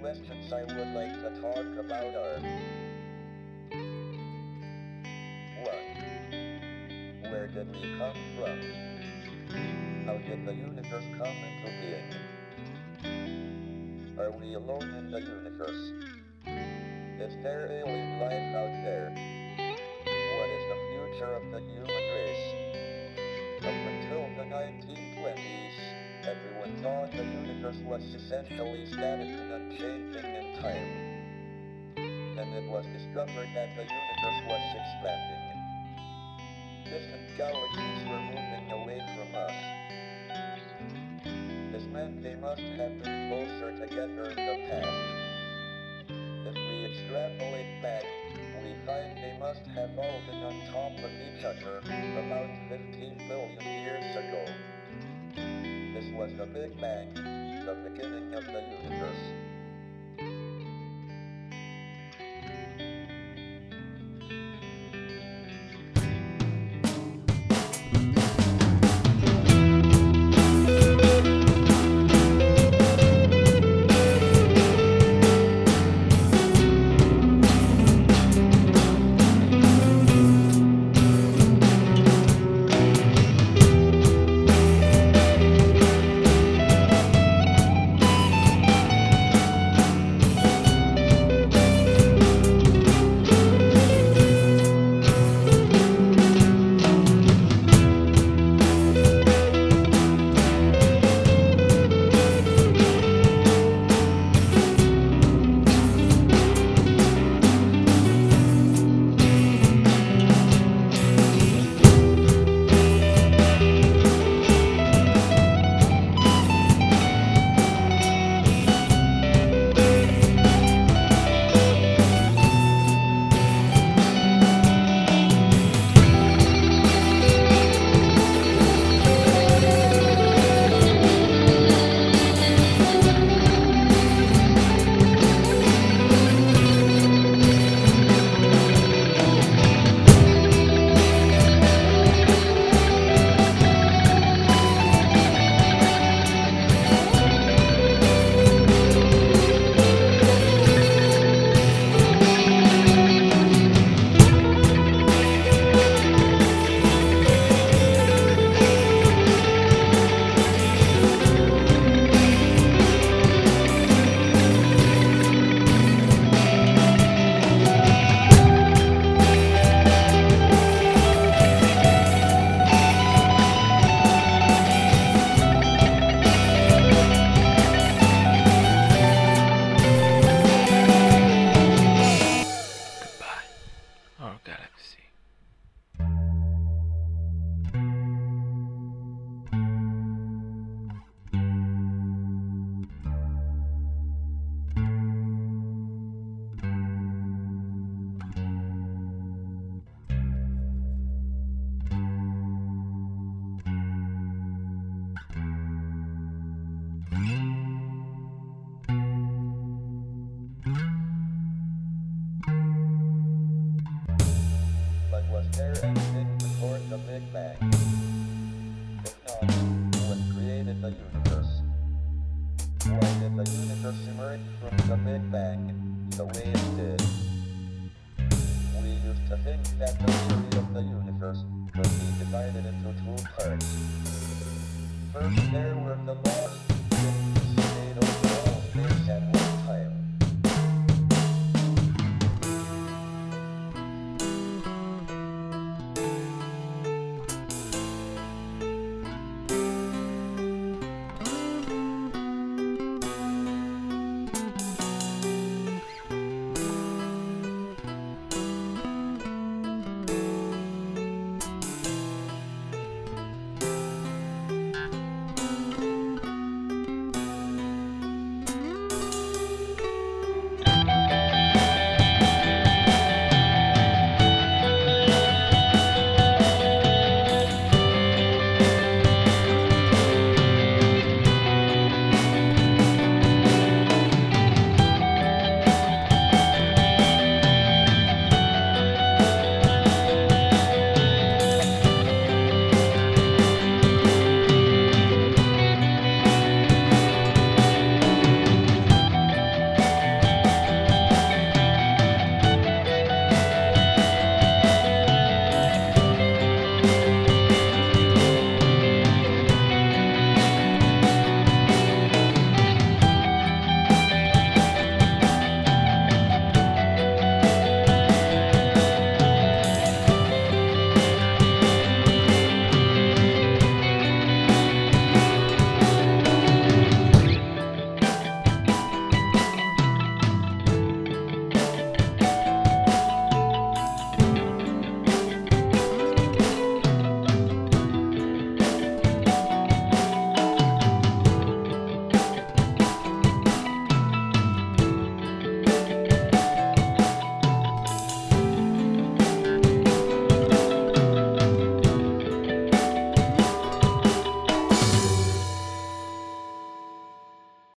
questions I would like to talk about are 1. Where did we come from? How did the universe come into being? Are we alone in the universe? Is there alien life out there? What is the future of the human universe was essentially static and unchanging in time. Then it was discovered that the universe was expanding. Distant galaxies were moving away from us. This meant they must have been closer together in the past. If we extrapolate back, we find they must have all been on top of each other about 15 billion years ago. This was the Big Bang, the beginning of the universe. The universe emerge from the Big Bang the way it did? We used to think that the theory of the universe could be divided into two parts. First, there were the laws